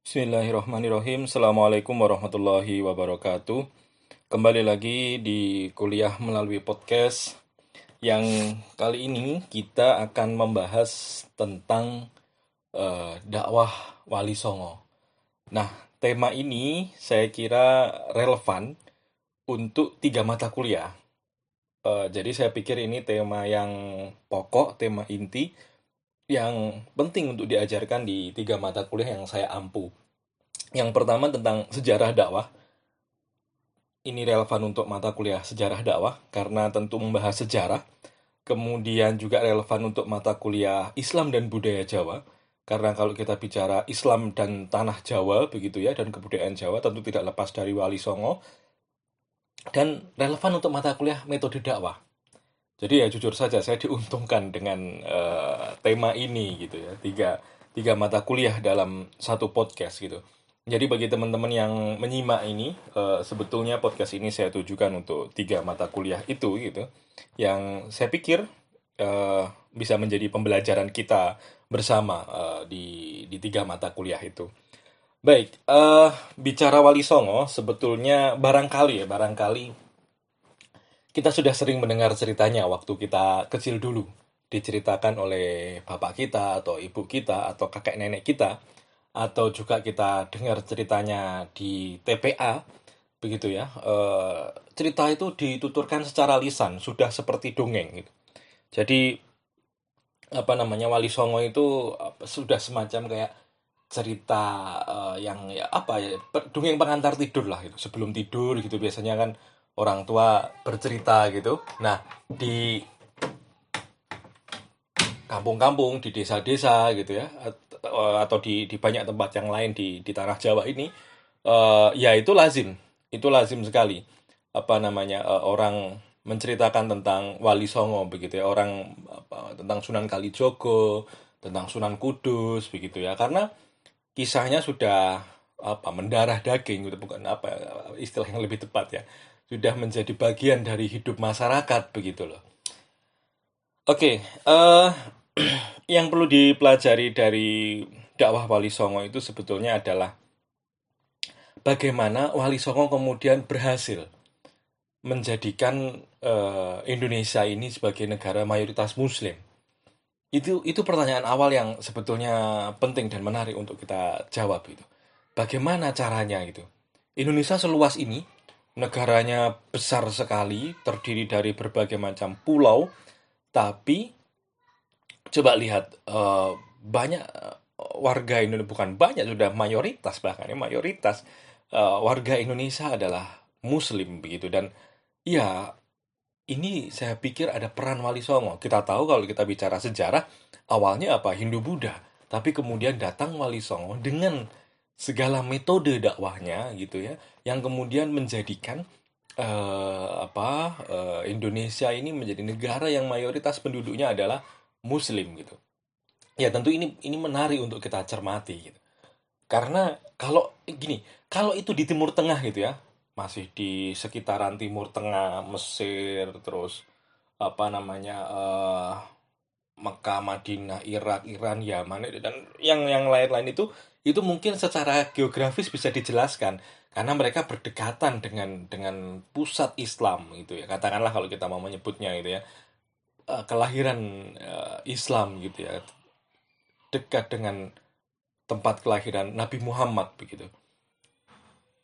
Bismillahirrahmanirrahim. Assalamualaikum warahmatullahi wabarakatuh. Kembali lagi di kuliah melalui podcast yang kali ini kita akan membahas tentang uh, dakwah Wali Songo. Nah, tema ini saya kira relevan untuk tiga mata kuliah. Uh, jadi saya pikir ini tema yang pokok, tema inti yang penting untuk diajarkan di tiga mata kuliah yang saya ampu. Yang pertama tentang sejarah dakwah. Ini relevan untuk mata kuliah sejarah dakwah karena tentu membahas sejarah. Kemudian juga relevan untuk mata kuliah Islam dan budaya Jawa. Karena kalau kita bicara Islam dan tanah Jawa begitu ya dan kebudayaan Jawa tentu tidak lepas dari Wali Songo. Dan relevan untuk mata kuliah metode dakwah jadi ya jujur saja saya diuntungkan dengan uh, tema ini gitu ya tiga tiga mata kuliah dalam satu podcast gitu. Jadi bagi teman-teman yang menyimak ini uh, sebetulnya podcast ini saya tujukan untuk tiga mata kuliah itu gitu yang saya pikir uh, bisa menjadi pembelajaran kita bersama uh, di di tiga mata kuliah itu. Baik, uh, bicara Wali Songo sebetulnya barangkali ya barangkali kita sudah sering mendengar ceritanya waktu kita kecil dulu, diceritakan oleh bapak kita atau ibu kita atau kakek nenek kita, atau juga kita dengar ceritanya di TPA, begitu ya. E, cerita itu dituturkan secara lisan, sudah seperti dongeng gitu. Jadi apa namanya Wali Songo itu sudah semacam kayak cerita uh, yang ya apa ya dongeng pengantar tidur lah gitu sebelum tidur gitu biasanya kan orang tua bercerita gitu. Nah, di kampung-kampung, di desa-desa gitu ya, atau di, di banyak tempat yang lain di, di tanah Jawa ini, uh, ya itu lazim, itu lazim sekali. Apa namanya uh, orang menceritakan tentang Wali Songo begitu ya, orang apa, tentang Sunan Kalijogo, tentang Sunan Kudus begitu ya, karena kisahnya sudah apa mendarah daging gitu. Bukan apa istilah yang lebih tepat ya sudah menjadi bagian dari hidup masyarakat begitu loh. Oke, uh, yang perlu dipelajari dari dakwah Wali Songo itu sebetulnya adalah bagaimana Wali Songo kemudian berhasil menjadikan uh, Indonesia ini sebagai negara mayoritas Muslim. Itu itu pertanyaan awal yang sebetulnya penting dan menarik untuk kita jawab itu. Bagaimana caranya gitu? Indonesia seluas ini negaranya besar sekali, terdiri dari berbagai macam pulau, tapi coba lihat uh, banyak eh, warga Indonesia bukan banyak sudah mayoritas bahkan ya mayoritas uh, warga Indonesia adalah Muslim begitu. Dan ya ini saya pikir ada peran Wali Songo. Kita tahu kalau kita bicara sejarah awalnya apa? Hindu Buddha, tapi kemudian datang Wali Songo dengan segala metode dakwahnya gitu ya yang kemudian menjadikan uh, apa uh, Indonesia ini menjadi negara yang mayoritas penduduknya adalah muslim gitu. Ya tentu ini ini menarik untuk kita cermati gitu. Karena kalau gini kalau itu di Timur Tengah gitu ya masih di sekitaran Timur Tengah Mesir terus apa namanya uh, Mekah, Madinah, Irak, Iran, Yaman dan yang yang lain-lain itu itu mungkin secara geografis bisa dijelaskan karena mereka berdekatan dengan dengan pusat Islam gitu ya. Katakanlah kalau kita mau menyebutnya gitu ya. Eh, kelahiran eh, Islam gitu ya. Dekat dengan tempat kelahiran Nabi Muhammad begitu.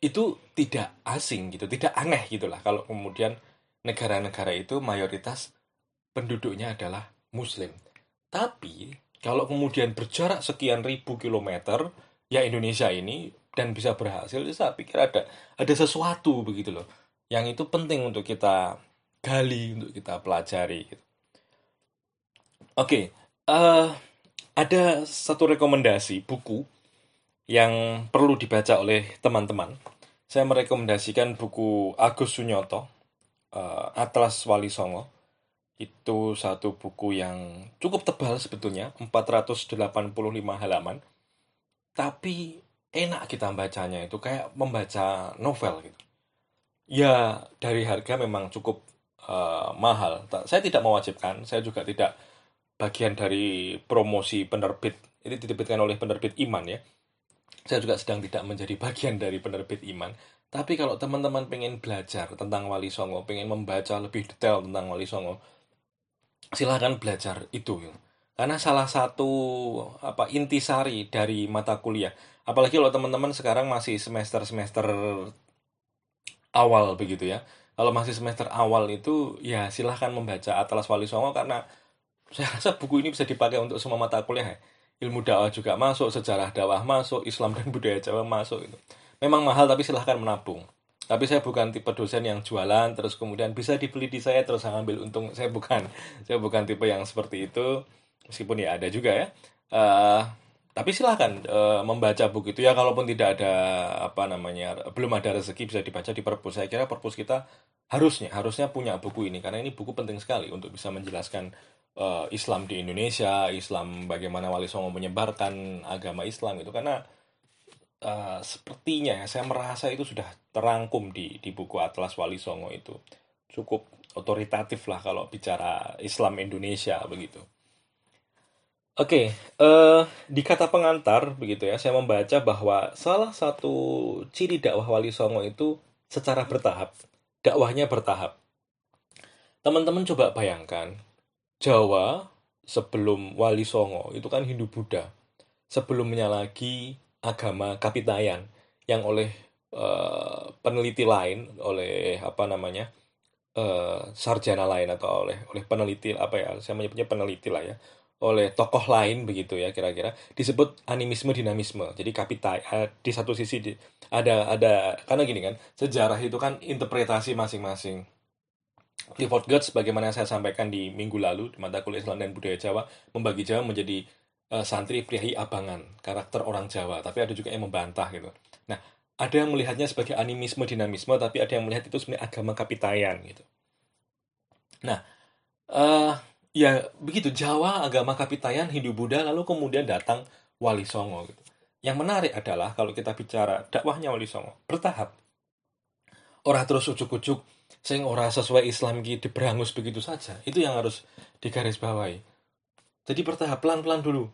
Itu tidak asing gitu tidak aneh gitulah kalau kemudian negara-negara itu mayoritas penduduknya adalah Muslim. Tapi kalau kemudian berjarak sekian ribu kilometer ya Indonesia ini dan bisa berhasil saya pikir ada ada sesuatu begitu loh yang itu penting untuk kita gali untuk kita pelajari gitu. oke uh, ada satu rekomendasi buku yang perlu dibaca oleh teman-teman. Saya merekomendasikan buku Agus Sunyoto uh, Atlas Wali Songo. Itu satu buku yang cukup tebal sebetulnya 485 halaman tapi enak kita bacanya itu kayak membaca novel gitu ya dari harga memang cukup uh, mahal saya tidak mewajibkan saya juga tidak bagian dari promosi penerbit ini diterbitkan oleh penerbit Iman ya saya juga sedang tidak menjadi bagian dari penerbit iman. Tapi kalau teman-teman pengen belajar tentang Wali Songo, pengen membaca lebih detail tentang Wali Songo, silahkan belajar itu. Karena salah satu apa intisari dari mata kuliah, apalagi kalau teman-teman sekarang masih semester-semester awal begitu ya. Kalau masih semester awal itu ya silahkan membaca Atlas Wali Songo karena saya rasa buku ini bisa dipakai untuk semua mata kuliah ya. Ilmu dakwah juga masuk, sejarah dakwah masuk, Islam dan budaya Jawa masuk itu. Memang mahal tapi silahkan menabung. Tapi saya bukan tipe dosen yang jualan terus kemudian bisa dibeli di saya terus ambil untung. Saya bukan. Saya bukan tipe yang seperti itu. Meskipun ya ada juga ya. Uh, tapi silahkan uh, membaca buku itu ya kalaupun tidak ada apa namanya belum ada rezeki bisa dibaca di perpus. Saya kira perpus kita harusnya harusnya punya buku ini karena ini buku penting sekali untuk bisa menjelaskan uh, Islam di Indonesia Islam bagaimana Wali Songo menyebarkan agama Islam itu karena uh, sepertinya ya saya merasa itu sudah terangkum di di buku Atlas Wali Songo itu. Cukup otoritatif lah kalau bicara Islam Indonesia begitu Oke, uh, di kata pengantar begitu ya, saya membaca bahwa salah satu ciri dakwah Wali Songo itu secara bertahap. Dakwahnya bertahap. Teman-teman coba bayangkan, Jawa sebelum Wali Songo itu kan Hindu Buddha. Sebelumnya lagi agama Kapitayan yang oleh uh, peneliti lain, oleh apa namanya, uh, sarjana lain atau oleh oleh peneliti apa ya, saya menyebutnya peneliti lah ya, oleh tokoh lain begitu ya kira-kira. Disebut animisme dinamisme. Jadi kapital eh, di satu sisi di, ada ada karena gini kan sejarah itu kan interpretasi masing-masing. Clifford Geertz bagaimana saya sampaikan di minggu lalu di mata kuliah Islam dan budaya Jawa membagi Jawa menjadi uh, santri priayi abangan karakter orang Jawa. Tapi ada juga yang membantah gitu. Nah ada yang melihatnya sebagai animisme dinamisme tapi ada yang melihat itu sebenarnya agama kapitayan gitu. Nah uh, ya begitu Jawa agama Kapitayan Hindu Buddha lalu kemudian datang Wali Songo gitu. Yang menarik adalah kalau kita bicara dakwahnya Wali Songo bertahap. Orang terus ujuk-ujuk sing ora sesuai Islam gitu berangus begitu saja. Itu yang harus digarisbawahi. Jadi bertahap pelan-pelan dulu.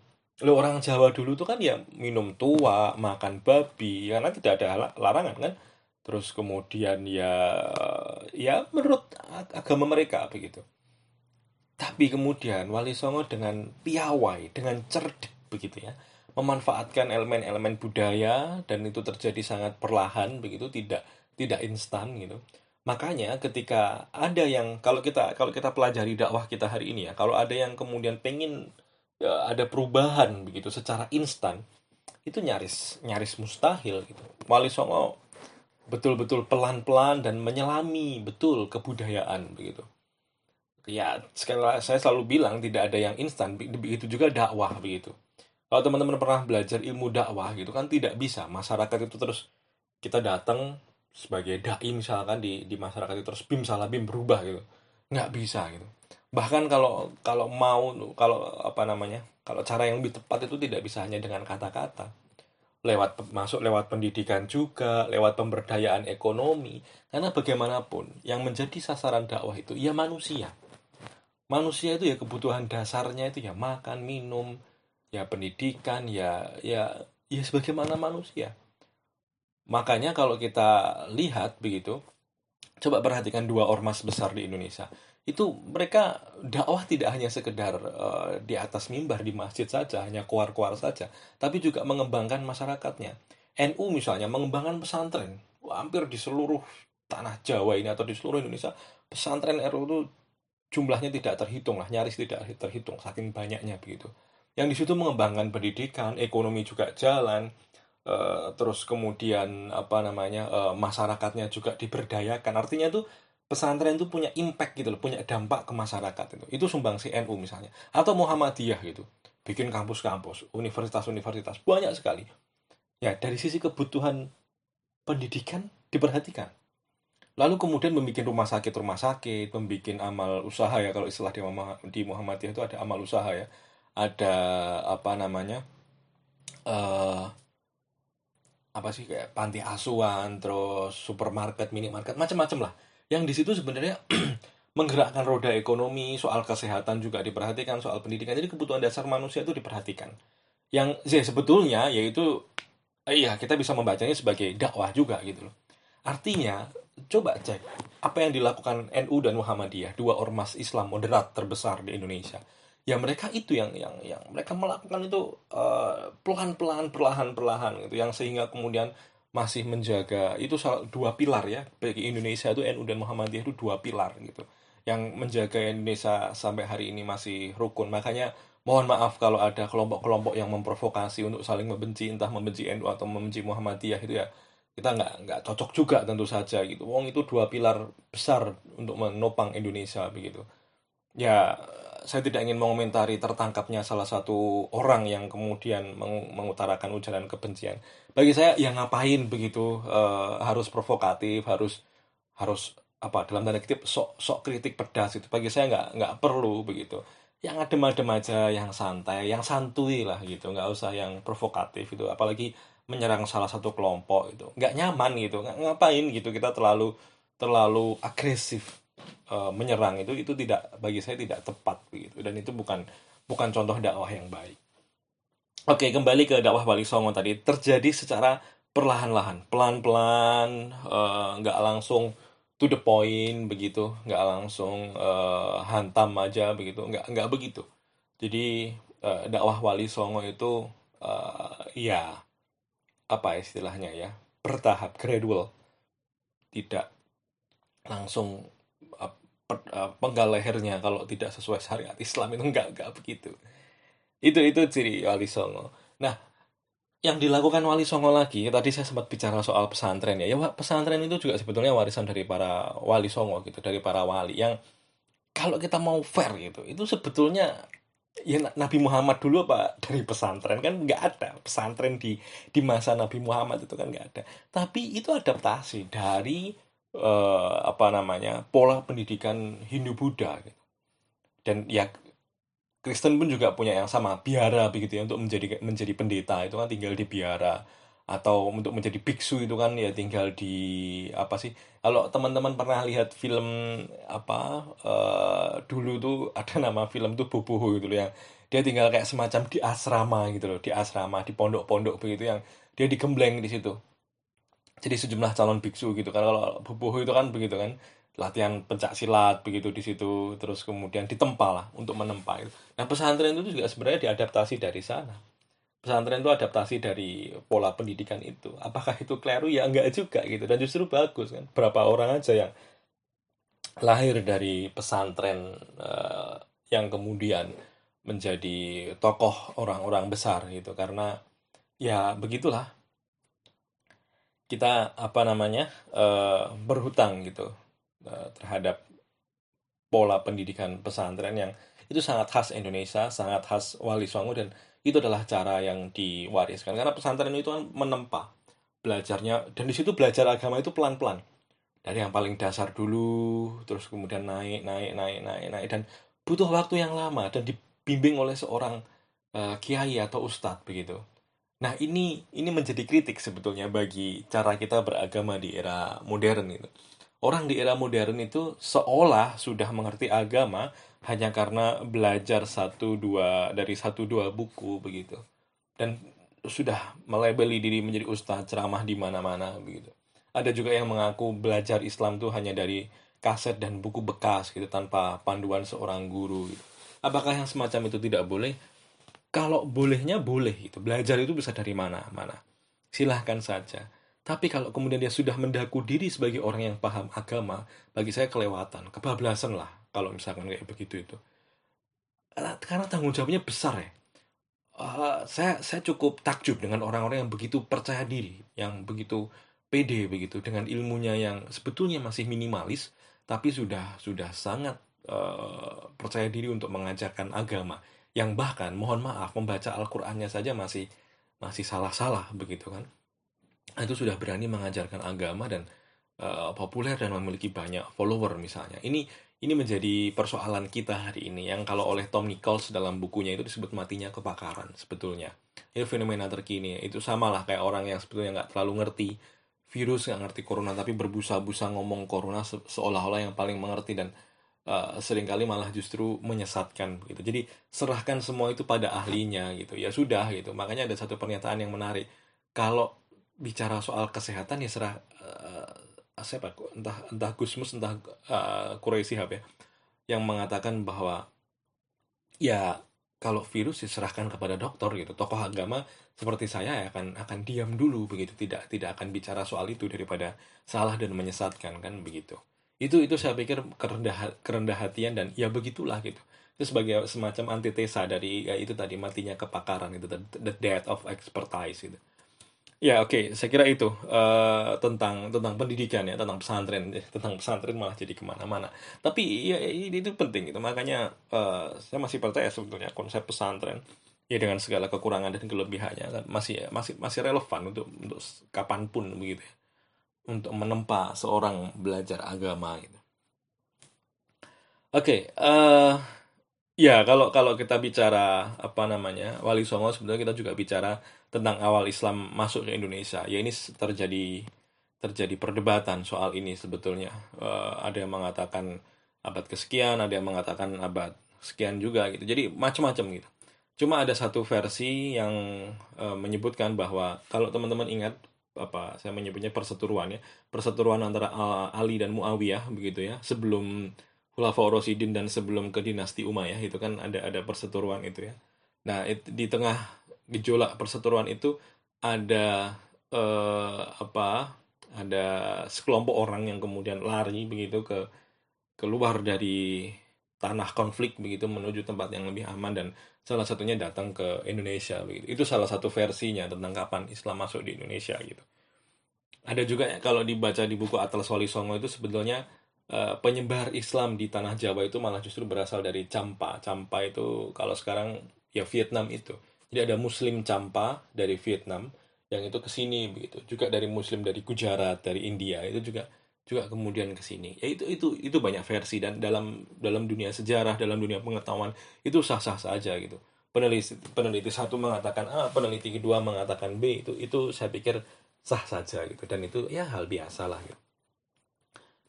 Lo orang Jawa dulu tuh kan ya minum tua, makan babi, karena tidak ada larangan kan. Terus kemudian ya ya menurut agama mereka begitu. Tapi kemudian Wali Songo dengan piawai, dengan cerdik begitu ya, memanfaatkan elemen-elemen budaya dan itu terjadi sangat perlahan begitu, tidak tidak instan gitu. Makanya ketika ada yang kalau kita kalau kita pelajari dakwah kita hari ini ya, kalau ada yang kemudian pengen ya, ada perubahan begitu secara instan, itu nyaris nyaris mustahil gitu. Wali Songo betul-betul pelan-pelan dan menyelami betul kebudayaan begitu ya sekali saya selalu bilang tidak ada yang instan begitu juga dakwah begitu. Kalau teman-teman pernah belajar ilmu dakwah gitu kan tidak bisa. Masyarakat itu terus kita datang sebagai dai misalkan di di masyarakat itu terus bim salah bim berubah gitu. Nggak bisa gitu. Bahkan kalau kalau mau kalau apa namanya kalau cara yang lebih tepat itu tidak bisa hanya dengan kata-kata. Lewat masuk lewat pendidikan juga lewat pemberdayaan ekonomi. Karena bagaimanapun yang menjadi sasaran dakwah itu ya manusia manusia itu ya kebutuhan dasarnya itu ya makan minum ya pendidikan ya ya ya sebagaimana manusia. Makanya kalau kita lihat begitu coba perhatikan dua ormas besar di Indonesia. Itu mereka dakwah tidak hanya sekedar uh, di atas mimbar di masjid saja hanya kuar-kuar saja tapi juga mengembangkan masyarakatnya. NU misalnya mengembangkan pesantren. Hampir di seluruh tanah Jawa ini atau di seluruh Indonesia pesantren RU itu jumlahnya tidak terhitung lah nyaris tidak terhitung saking banyaknya begitu. Yang di situ mengembangkan pendidikan ekonomi juga jalan uh, terus kemudian apa namanya uh, masyarakatnya juga diberdayakan. Artinya tuh pesantren itu punya impact gitu loh punya dampak ke masyarakat itu. Itu sumbang si NU misalnya atau Muhammadiyah gitu. Bikin kampus-kampus universitas-universitas banyak sekali. Ya dari sisi kebutuhan pendidikan diperhatikan lalu kemudian membuat rumah sakit rumah sakit membuat amal usaha ya kalau istilah di Muhammadiyah itu ada amal usaha ya. Ada apa namanya uh, apa sih kayak panti asuhan terus supermarket minimarket macam-macam lah. Yang di situ sebenarnya menggerakkan roda ekonomi soal kesehatan juga diperhatikan soal pendidikan. Jadi kebutuhan dasar manusia itu diperhatikan. Yang ya, sebetulnya yaitu eh, iya kita bisa membacanya sebagai dakwah juga gitu loh. Artinya coba cek apa yang dilakukan NU dan Muhammadiyah dua ormas Islam moderat terbesar di Indonesia. Ya mereka itu yang yang yang mereka melakukan itu uh, pelan-pelan perlahan-perlahan gitu yang sehingga kemudian masih menjaga itu dua pilar ya. Bagi Indonesia itu NU dan Muhammadiyah itu dua pilar gitu. Yang menjaga Indonesia sampai hari ini masih rukun. Makanya mohon maaf kalau ada kelompok-kelompok yang memprovokasi untuk saling membenci entah membenci NU atau membenci Muhammadiyah itu ya kita nggak nggak cocok juga tentu saja gitu Wong itu dua pilar besar untuk menopang Indonesia begitu ya saya tidak ingin mengomentari tertangkapnya salah satu orang yang kemudian meng mengutarakan ujaran kebencian. Bagi saya yang ngapain begitu uh, harus provokatif, harus harus apa dalam tanda kutip sok sok kritik pedas itu bagi saya nggak nggak perlu begitu. Yang adem-adem aja, yang santai, yang santuy lah gitu, nggak usah yang provokatif itu. Apalagi menyerang salah satu kelompok itu nggak nyaman gitu, nggak ngapain gitu kita terlalu terlalu agresif uh, menyerang itu itu tidak bagi saya tidak tepat begitu dan itu bukan bukan contoh dakwah yang baik. Oke, kembali ke dakwah Wali Songo tadi. Terjadi secara perlahan-lahan, pelan-pelan, eh, nggak uh, langsung to the point begitu, nggak langsung uh, hantam aja begitu, nggak nggak begitu. Jadi uh, dakwah Wali Songo itu uh, ya apa istilahnya ya bertahap, gradual, tidak langsung uh, penggal lehernya kalau tidak sesuai syariat Islam itu enggak enggak begitu. Itu itu ciri Wali Songo. Nah, yang dilakukan Wali Songo lagi, tadi saya sempat bicara soal pesantren ya. Ya pesantren itu juga sebetulnya warisan dari para Wali Songo gitu, dari para wali yang kalau kita mau fair gitu, itu sebetulnya ya Nabi Muhammad dulu apa? Dari pesantren kan nggak ada. Pesantren di di masa Nabi Muhammad itu kan nggak ada. Tapi itu adaptasi dari uh, apa namanya pola pendidikan Hindu Buddha gitu. dan ya Kristen pun juga punya yang sama biara begitu ya untuk menjadi menjadi pendeta itu kan tinggal di biara atau untuk menjadi biksu itu kan ya tinggal di apa sih kalau teman-teman pernah lihat film apa uh, dulu tuh ada nama film tuh Boboho gitu loh yang dia tinggal kayak semacam di asrama gitu loh di asrama di pondok-pondok begitu yang dia digembleng di situ jadi sejumlah calon biksu gitu kan kalau bubuh itu kan begitu kan latihan pencak silat begitu di situ terus kemudian ditempa lah untuk menempa itu. Nah pesantren itu juga sebenarnya diadaptasi dari sana. Pesantren itu adaptasi dari pola pendidikan itu. Apakah itu keliru? Ya enggak juga gitu. Dan justru bagus kan. Berapa orang aja yang lahir dari pesantren uh, yang kemudian menjadi tokoh orang-orang besar gitu. Karena ya begitulah kita apa namanya uh, berhutang gitu uh, terhadap pola pendidikan pesantren yang itu sangat khas Indonesia, sangat khas Wali Songo dan itu adalah cara yang diwariskan. Karena pesantren itu kan menempa belajarnya. Dan di situ belajar agama itu pelan-pelan. Dari yang paling dasar dulu terus kemudian naik naik naik naik naik. Dan butuh waktu yang lama dan dibimbing oleh seorang uh, kiai atau ustadz begitu. Nah, ini ini menjadi kritik sebetulnya bagi cara kita beragama di era modern itu. Orang di era modern itu seolah sudah mengerti agama hanya karena belajar satu dua dari satu dua buku begitu. Dan sudah melebeli diri menjadi ustadz ceramah di mana-mana begitu. Ada juga yang mengaku belajar Islam itu hanya dari kaset dan buku bekas gitu tanpa panduan seorang guru gitu. Apakah yang semacam itu tidak boleh? kalau bolehnya boleh gitu. Belajar itu bisa dari mana-mana. Silahkan saja. Tapi kalau kemudian dia sudah mendaku diri sebagai orang yang paham agama, bagi saya kelewatan, kebablasan lah kalau misalkan kayak begitu itu. Karena tanggung jawabnya besar ya. Uh, saya saya cukup takjub dengan orang-orang yang begitu percaya diri, yang begitu pede begitu dengan ilmunya yang sebetulnya masih minimalis, tapi sudah sudah sangat uh, percaya diri untuk mengajarkan agama yang bahkan mohon maaf membaca Al-Qur'annya saja masih masih salah-salah begitu kan. Nah, itu sudah berani mengajarkan agama dan uh, populer dan memiliki banyak follower misalnya. Ini ini menjadi persoalan kita hari ini yang kalau oleh Tom Nichols dalam bukunya itu disebut matinya kebakaran sebetulnya. Ini fenomena terkini. Itu sama lah kayak orang yang sebetulnya nggak terlalu ngerti virus, nggak ngerti corona, tapi berbusa-busa ngomong corona se seolah-olah yang paling mengerti dan uh, sering kali malah justru menyesatkan gitu. Jadi serahkan semua itu pada ahlinya gitu. Ya sudah gitu. Makanya ada satu pernyataan yang menarik. kalau bicara soal kesehatan ya serah uh, siapa? Entah entah Gusmus entah uh, Quraisy ya yang mengatakan bahwa ya kalau virus diserahkan kepada dokter gitu tokoh agama seperti saya ya akan akan diam dulu begitu tidak tidak akan bicara soal itu daripada salah dan menyesatkan kan begitu. Itu itu saya pikir kerendah kerendah hatian dan ya begitulah gitu. Itu sebagai semacam antitesa dari ya itu tadi matinya kepakaran itu the death of expertise itu Ya oke, okay. saya kira itu uh, tentang tentang pendidikan ya, tentang pesantren, tentang pesantren malah jadi ke mana-mana. Tapi ya itu penting itu makanya uh, saya masih percaya sebetulnya konsep pesantren ya dengan segala kekurangan dan kelebihannya kan masih masih masih relevan untuk untuk kapan pun begitu ya, untuk menempa seorang belajar agama gitu. Oke, okay, uh, eh, ya kalau kalau kita bicara apa namanya Wali Songo sebenarnya kita juga bicara tentang awal Islam masuk ke Indonesia. Ya ini terjadi terjadi perdebatan soal ini sebetulnya. Uh, ada yang mengatakan abad kesekian, ada yang mengatakan abad sekian juga gitu. Jadi macam-macam gitu. Cuma ada satu versi yang uh, menyebutkan bahwa kalau teman-teman ingat apa saya menyebutnya perseteruan ya, perseteruan antara Ali dan Muawiyah begitu ya, sebelum Khulafaur Rasyidin dan sebelum ke dinasti Umayyah itu kan ada ada perseteruan itu ya. Nah, it, di tengah gejolak perseteruan itu ada eh, apa ada sekelompok orang yang kemudian lari begitu ke keluar dari tanah konflik begitu menuju tempat yang lebih aman dan salah satunya datang ke Indonesia begitu. Itu salah satu versinya tentang kapan Islam masuk di Indonesia gitu. Ada juga ya, kalau dibaca di buku Atlas Wali Songo itu sebetulnya uh, penyebar Islam di tanah Jawa itu malah justru berasal dari Campa. Campa itu kalau sekarang ya Vietnam itu. Jadi ada Muslim Campa dari Vietnam yang itu ke sini begitu. Juga dari Muslim dari Gujarat, dari India itu juga juga kemudian ke sini. Ya itu itu itu banyak versi dan dalam dalam dunia sejarah, dalam dunia pengetahuan itu sah-sah saja gitu. Peneliti peneliti satu mengatakan A, peneliti kedua mengatakan B itu itu saya pikir sah saja gitu dan itu ya hal biasa lah gitu.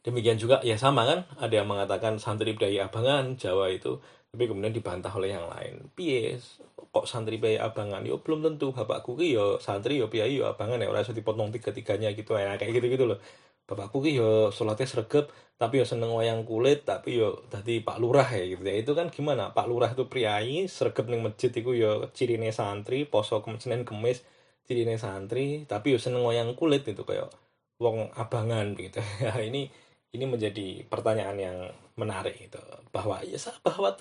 Demikian juga ya sama kan, ada yang mengatakan santri budaya abangan Jawa itu tapi kemudian dibantah oleh yang lain. Pies kok santri bayi abangan? Yo belum tentu. Bapakku ki yo santri yo piye yo abangan. Ya orang sudah dipotong tiga tiganya gitu ya kayak gitu gitu loh. Bapakku ki yo sholatnya sregep tapi yo seneng wayang kulit tapi yo tadi pak lurah ya gitu. Ya itu kan gimana? Pak lurah itu priayi sregep ning masjid itu yo cirine santri poso senin kemis cirine santri tapi yo seneng wayang kulit itu kayak wong abangan gitu. Ya ini ini menjadi pertanyaan yang menarik itu bahwa ya bahwa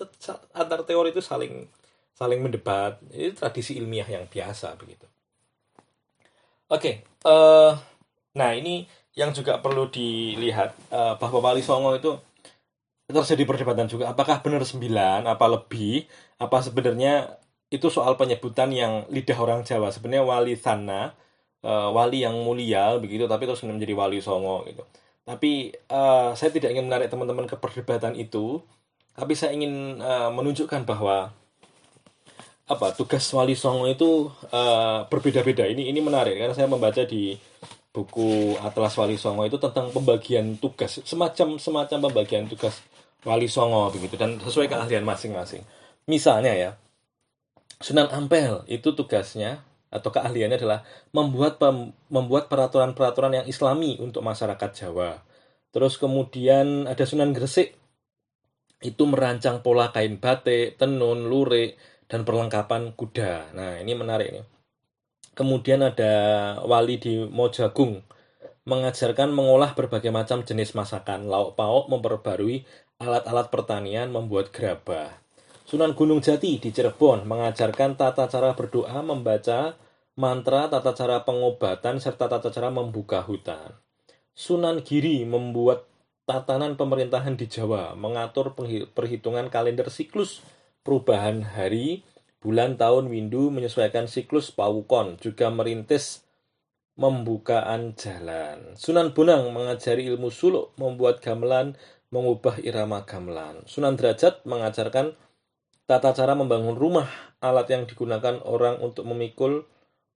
antar teori itu saling saling mendebat. Ini tradisi ilmiah yang biasa begitu. Oke okay, uh, eh, nah ini yang juga perlu dilihat uh, bahwa Wali Songo itu terjadi perdebatan juga. Apakah benar sembilan? Apa lebih? Apa sebenarnya itu soal penyebutan yang lidah orang Jawa? Sebenarnya wali sana uh, wali yang mulia begitu tapi terus menjadi wali songo gitu tapi uh, saya tidak ingin menarik teman-teman ke perdebatan itu, tapi saya ingin uh, menunjukkan bahwa apa tugas wali songo itu uh, berbeda-beda. Ini ini menarik karena saya membaca di buku Atlas Wali Songo itu tentang pembagian tugas, semacam semacam pembagian tugas wali songo begitu dan sesuai keahlian masing-masing. Misalnya ya, Sunan Ampel itu tugasnya atau keahliannya adalah membuat pem, membuat peraturan-peraturan yang islami untuk masyarakat Jawa. Terus kemudian ada Sunan Gresik itu merancang pola kain batik, tenun, lurik, dan perlengkapan kuda. Nah, ini menarik nih. Kemudian ada wali di Mojagung mengajarkan mengolah berbagai macam jenis masakan, lauk pauk, memperbarui alat-alat pertanian, membuat gerabah. Sunan Gunung Jati di Cirebon mengajarkan tata cara berdoa, membaca mantra, tata cara pengobatan, serta tata cara membuka hutan. Sunan Giri membuat tatanan pemerintahan di Jawa, mengatur perhitungan kalender siklus perubahan hari, bulan, tahun, windu, menyesuaikan siklus pawukon, juga merintis membukaan jalan. Sunan Bonang mengajari ilmu suluk, membuat gamelan, mengubah irama gamelan. Sunan Derajat mengajarkan tata cara membangun rumah, alat yang digunakan orang untuk memikul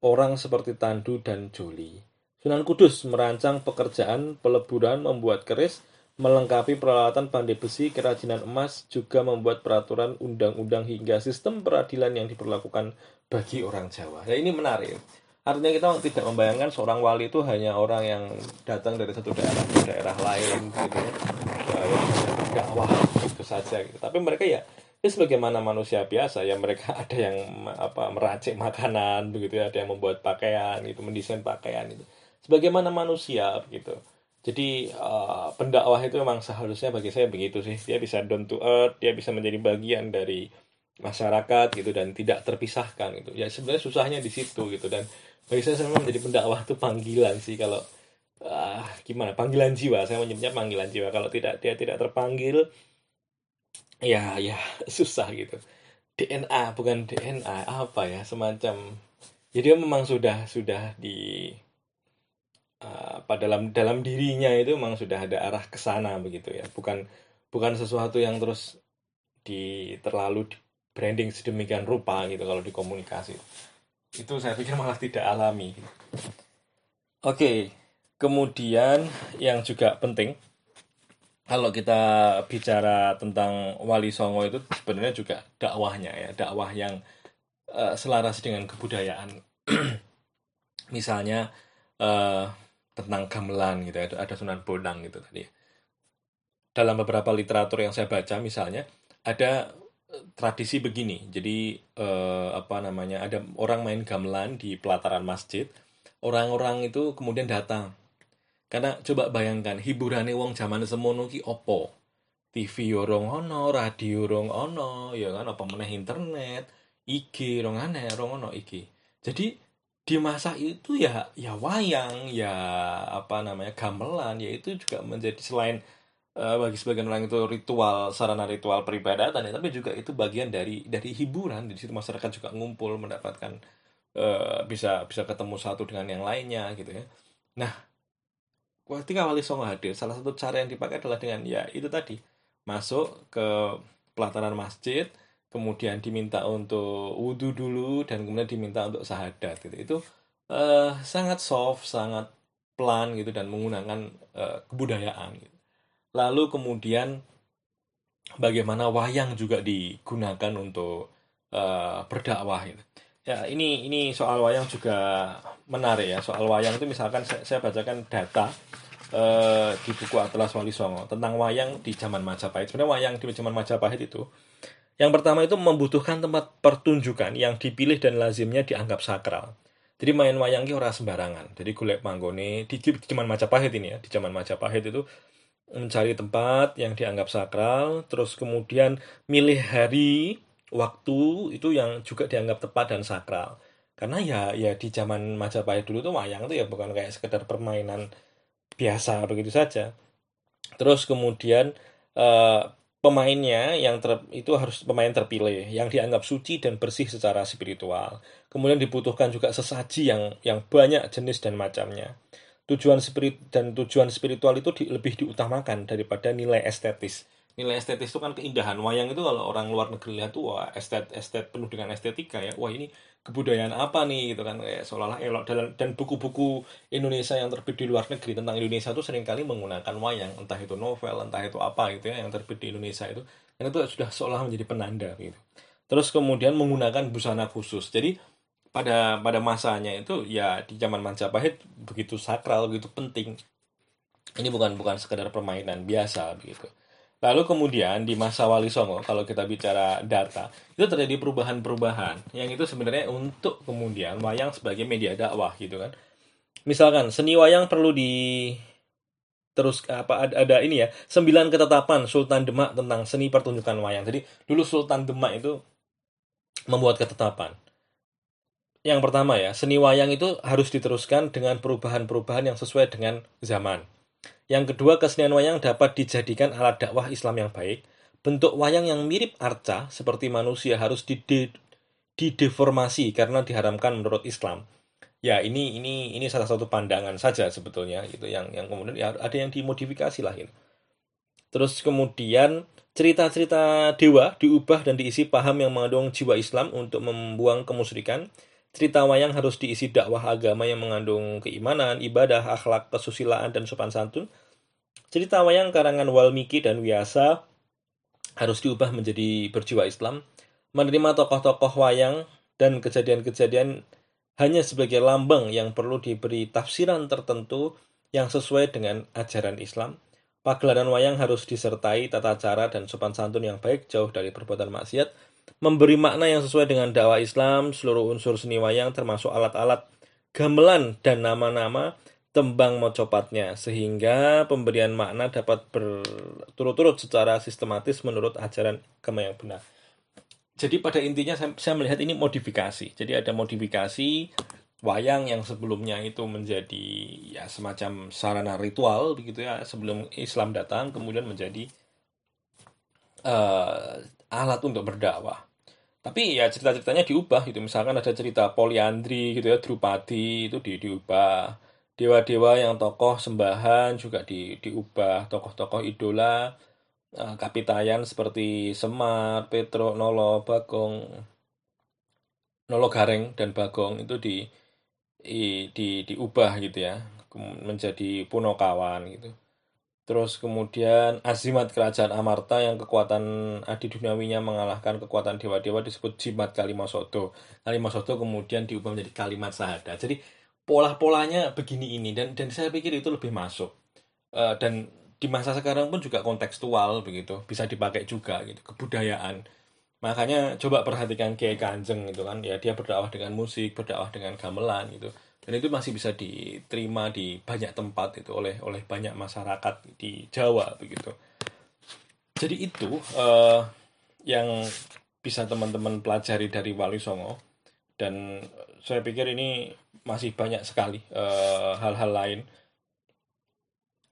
orang seperti Tandu dan Joli. Sunan Kudus merancang pekerjaan peleburan membuat keris, melengkapi peralatan pandai besi, kerajinan emas, juga membuat peraturan undang-undang hingga sistem peradilan yang diperlakukan bagi orang Jawa. Nah, ini menarik. artinya kita tidak membayangkan seorang wali itu hanya orang yang datang dari satu daerah ke daerah lain gitu ya, yang berdakwah gitu saja gitu tapi mereka ya ya sebagaimana manusia biasa ya mereka ada yang apa meracik makanan begitu ya ada yang membuat pakaian itu mendesain pakaian itu. Sebagaimana manusia gitu jadi uh, pendakwah itu memang seharusnya bagi saya begitu sih. Dia bisa down to earth dia bisa menjadi bagian dari masyarakat gitu dan tidak terpisahkan gitu. Ya sebenarnya susahnya di situ gitu dan bagi saya memang menjadi pendakwah itu panggilan sih kalau uh, gimana panggilan jiwa. Saya menyebutnya panggilan jiwa. Kalau tidak dia tidak terpanggil ya ya susah gitu. DNA bukan DNA apa ya semacam. Jadi memang sudah sudah di uh, apa dalam dalam dirinya itu memang sudah ada arah ke sana begitu ya. Bukan bukan sesuatu yang terus di terlalu di branding sedemikian rupa gitu kalau di komunikasi itu saya pikir malah tidak alami oke kemudian yang juga penting kalau kita bicara tentang Wali Songo itu sebenarnya juga dakwahnya ya, dakwah yang uh, selaras dengan kebudayaan. Misalnya uh, tentang gamelan gitu ya, ada Sunan Bonang gitu tadi. Dalam beberapa literatur yang saya baca misalnya ada tradisi begini. Jadi uh, apa namanya? Ada orang main gamelan di pelataran masjid. Orang-orang itu kemudian datang karena coba bayangkan hiburannya wong zaman semono ki opo? TV rong ono, radio rong ono, ya kan apa meneh internet, IG rong aneh, rong ono IG. Jadi di masa itu ya ya wayang, ya apa namanya gamelan, ya itu juga menjadi selain uh, bagi sebagian orang itu ritual sarana ritual peribadatan ya, tapi juga itu bagian dari dari hiburan. Di situ masyarakat juga ngumpul mendapatkan uh, bisa bisa ketemu satu dengan yang lainnya gitu ya. Nah, ketika Wali Songo hadir, salah satu cara yang dipakai adalah dengan ya itu tadi masuk ke pelataran masjid, kemudian diminta untuk wudhu dulu dan kemudian diminta untuk sahadat gitu. Itu uh, sangat soft, sangat pelan gitu dan menggunakan uh, kebudayaan. Gitu. Lalu kemudian bagaimana wayang juga digunakan untuk uh, berdakwah gitu. Ya, ini ini soal wayang juga menarik ya. Soal wayang itu misalkan saya, saya bacakan data uh, di buku Atlas Wali Songo tentang wayang di zaman Majapahit. Sebenarnya wayang di zaman Majapahit itu yang pertama itu membutuhkan tempat pertunjukan yang dipilih dan lazimnya dianggap sakral. Jadi main wayang ini orang sembarangan. Jadi golek manggone di, di zaman Majapahit ini ya, di zaman Majapahit itu mencari tempat yang dianggap sakral, terus kemudian milih hari waktu itu yang juga dianggap tepat dan sakral karena ya ya di zaman Majapahit dulu tuh wayang tuh ya bukan kayak sekedar permainan biasa begitu saja. Terus kemudian uh, pemainnya yang ter, itu harus pemain terpilih yang dianggap suci dan bersih secara spiritual. Kemudian dibutuhkan juga sesaji yang yang banyak jenis dan macamnya. Tujuan spirit dan tujuan spiritual itu di, lebih diutamakan daripada nilai estetis. Nilai estetis itu kan keindahan. Wayang itu kalau orang luar negeri lihat tuh wah estet estet penuh dengan estetika ya. Wah ini kebudayaan apa nih gitu kan. Kayak seolah-olah elok. Dan buku-buku Indonesia yang terbit di luar negeri tentang Indonesia itu sering kali menggunakan wayang. Entah itu novel entah itu apa gitu ya yang terbit di Indonesia itu. Dan itu sudah seolah menjadi penanda gitu. Terus kemudian menggunakan busana khusus. Jadi pada pada masanya itu ya di zaman Majapahit begitu sakral begitu penting. Ini bukan bukan sekedar permainan biasa begitu Lalu kemudian di masa Wali Songo, kalau kita bicara data, itu terjadi perubahan-perubahan yang itu sebenarnya untuk kemudian wayang sebagai media dakwah gitu kan. Misalkan seni wayang perlu di terus apa ada, ini ya sembilan ketetapan Sultan Demak tentang seni pertunjukan wayang. Jadi dulu Sultan Demak itu membuat ketetapan. Yang pertama ya, seni wayang itu harus diteruskan dengan perubahan-perubahan yang sesuai dengan zaman yang kedua, kesenian wayang dapat dijadikan alat dakwah Islam yang baik. Bentuk wayang yang mirip arca seperti manusia harus dide dideformasi karena diharamkan menurut Islam. Ya, ini ini ini salah satu pandangan saja sebetulnya gitu yang yang kemudian ya, ada yang dimodifikasi lah gitu. Terus kemudian cerita-cerita dewa diubah dan diisi paham yang mengandung jiwa Islam untuk membuang kemusyrikan. Cerita wayang harus diisi dakwah agama yang mengandung keimanan, ibadah, akhlak, kesusilaan, dan sopan santun. Cerita wayang karangan Walmiki dan Wyasa harus diubah menjadi berjiwa Islam. Menerima tokoh-tokoh wayang dan kejadian-kejadian hanya sebagai lambang yang perlu diberi tafsiran tertentu yang sesuai dengan ajaran Islam. Pagelaran wayang harus disertai tata cara dan sopan santun yang baik jauh dari perbuatan maksiat, memberi makna yang sesuai dengan dakwah Islam, seluruh unsur seni wayang termasuk alat-alat gamelan dan nama-nama tembang mocopatnya sehingga pemberian makna dapat berturut-turut secara sistematis menurut ajaran agama yang benar. Jadi pada intinya saya, saya melihat ini modifikasi. Jadi ada modifikasi wayang yang sebelumnya itu menjadi ya semacam sarana ritual begitu ya sebelum Islam datang kemudian menjadi uh, alat untuk berdakwah. Tapi ya cerita-ceritanya diubah gitu. Misalkan ada cerita poliandri gitu ya, Drupadi itu di, diubah. Dewa-dewa yang tokoh sembahan juga di, diubah. Tokoh-tokoh idola uh, kapitayan seperti Semar, Petro, Nolo, Bagong, Nolo Gareng dan Bagong itu di di, di diubah gitu ya menjadi Punokawan gitu. Terus kemudian azimat kerajaan Amarta yang kekuatan adi duniawinya mengalahkan kekuatan dewa-dewa disebut jimat Kalimasodo. Kalimasodo kemudian diubah menjadi kalimat sahada. Jadi pola-polanya begini ini dan dan saya pikir itu lebih masuk. Uh, dan di masa sekarang pun juga kontekstual begitu, bisa dipakai juga gitu, kebudayaan. Makanya coba perhatikan Kiai Kanjeng gitu kan, ya dia berdakwah dengan musik, berdakwah dengan gamelan gitu dan itu masih bisa diterima di banyak tempat itu oleh oleh banyak masyarakat di Jawa begitu. Jadi itu uh, yang bisa teman-teman pelajari dari Wali Songo. Dan saya pikir ini masih banyak sekali eh, hal-hal uh, lain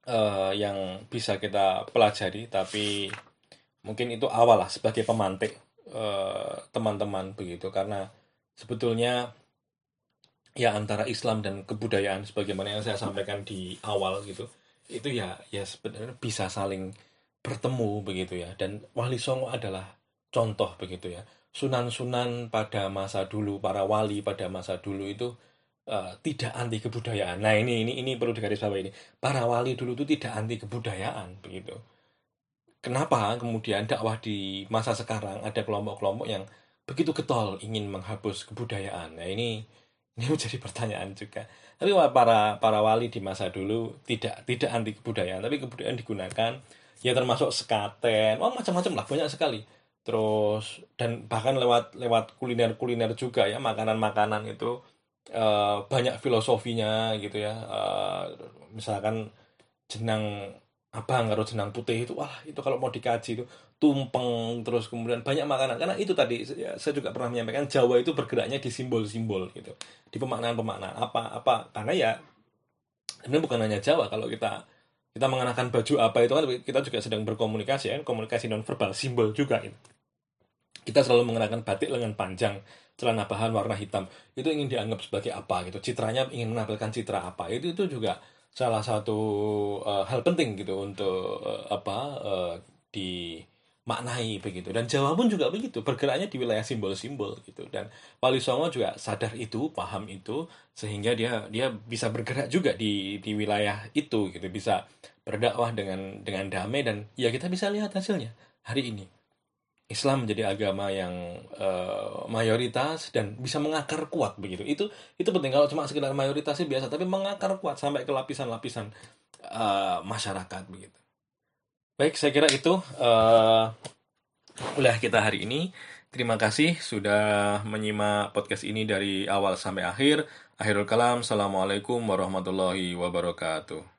uh, yang bisa kita pelajari. Tapi mungkin itu awal lah sebagai pemantik teman-teman uh, begitu. Karena sebetulnya ya antara Islam dan kebudayaan sebagaimana yang saya sampaikan di awal gitu itu ya ya sebenarnya bisa saling bertemu begitu ya. Dan Wali Songo adalah contoh begitu ya. Sunan-sunan pada masa dulu para wali pada masa dulu itu uh, tidak anti kebudayaan. Nah ini ini ini perlu digarisbawahi ini. Para wali dulu itu tidak anti kebudayaan begitu. Kenapa kemudian dakwah di masa sekarang ada kelompok-kelompok yang begitu getol ingin menghapus kebudayaan? Nah ini ini menjadi pertanyaan juga. Tapi para para wali di masa dulu tidak tidak anti kebudayaan, tapi kebudayaan digunakan ya termasuk sekaten, oh macam-macam lah banyak sekali. Terus dan bahkan lewat lewat kuliner-kuliner juga ya makanan-makanan itu uh, banyak filosofinya gitu ya. Uh, misalkan jenang abang karo jenang putih itu wah itu kalau mau dikaji itu tumpeng terus kemudian banyak makanan. Karena itu tadi ya, saya juga pernah menyampaikan Jawa itu bergeraknya di simbol-simbol gitu. Di pemaknaan-pemaknaan. Apa apa? Karena ya sebenarnya bukan hanya Jawa. Kalau kita kita mengenakan baju apa itu kan kita juga sedang berkomunikasi ya komunikasi non verbal simbol juga gitu. kita selalu mengenakan batik lengan panjang celana bahan warna hitam. Itu ingin dianggap sebagai apa gitu. Citranya ingin menampilkan citra apa. Itu itu juga salah satu uh, hal penting gitu untuk uh, apa uh, di maknai begitu. Dan Jawa pun juga begitu. Bergeraknya di wilayah simbol-simbol gitu. Dan Wali Songo juga sadar itu paham itu sehingga dia dia bisa bergerak juga di di wilayah itu gitu. Bisa berdakwah dengan dengan damai dan ya kita bisa lihat hasilnya hari ini. Islam menjadi agama yang uh, mayoritas dan bisa mengakar kuat begitu. Itu itu penting. Kalau cuma sekedar mayoritasnya biasa tapi mengakar kuat sampai ke lapisan-lapisan uh, masyarakat begitu Baik, saya kira itu uh, kita hari ini. Terima kasih sudah menyimak podcast ini dari awal sampai akhir. Akhirul kalam, Assalamualaikum warahmatullahi wabarakatuh.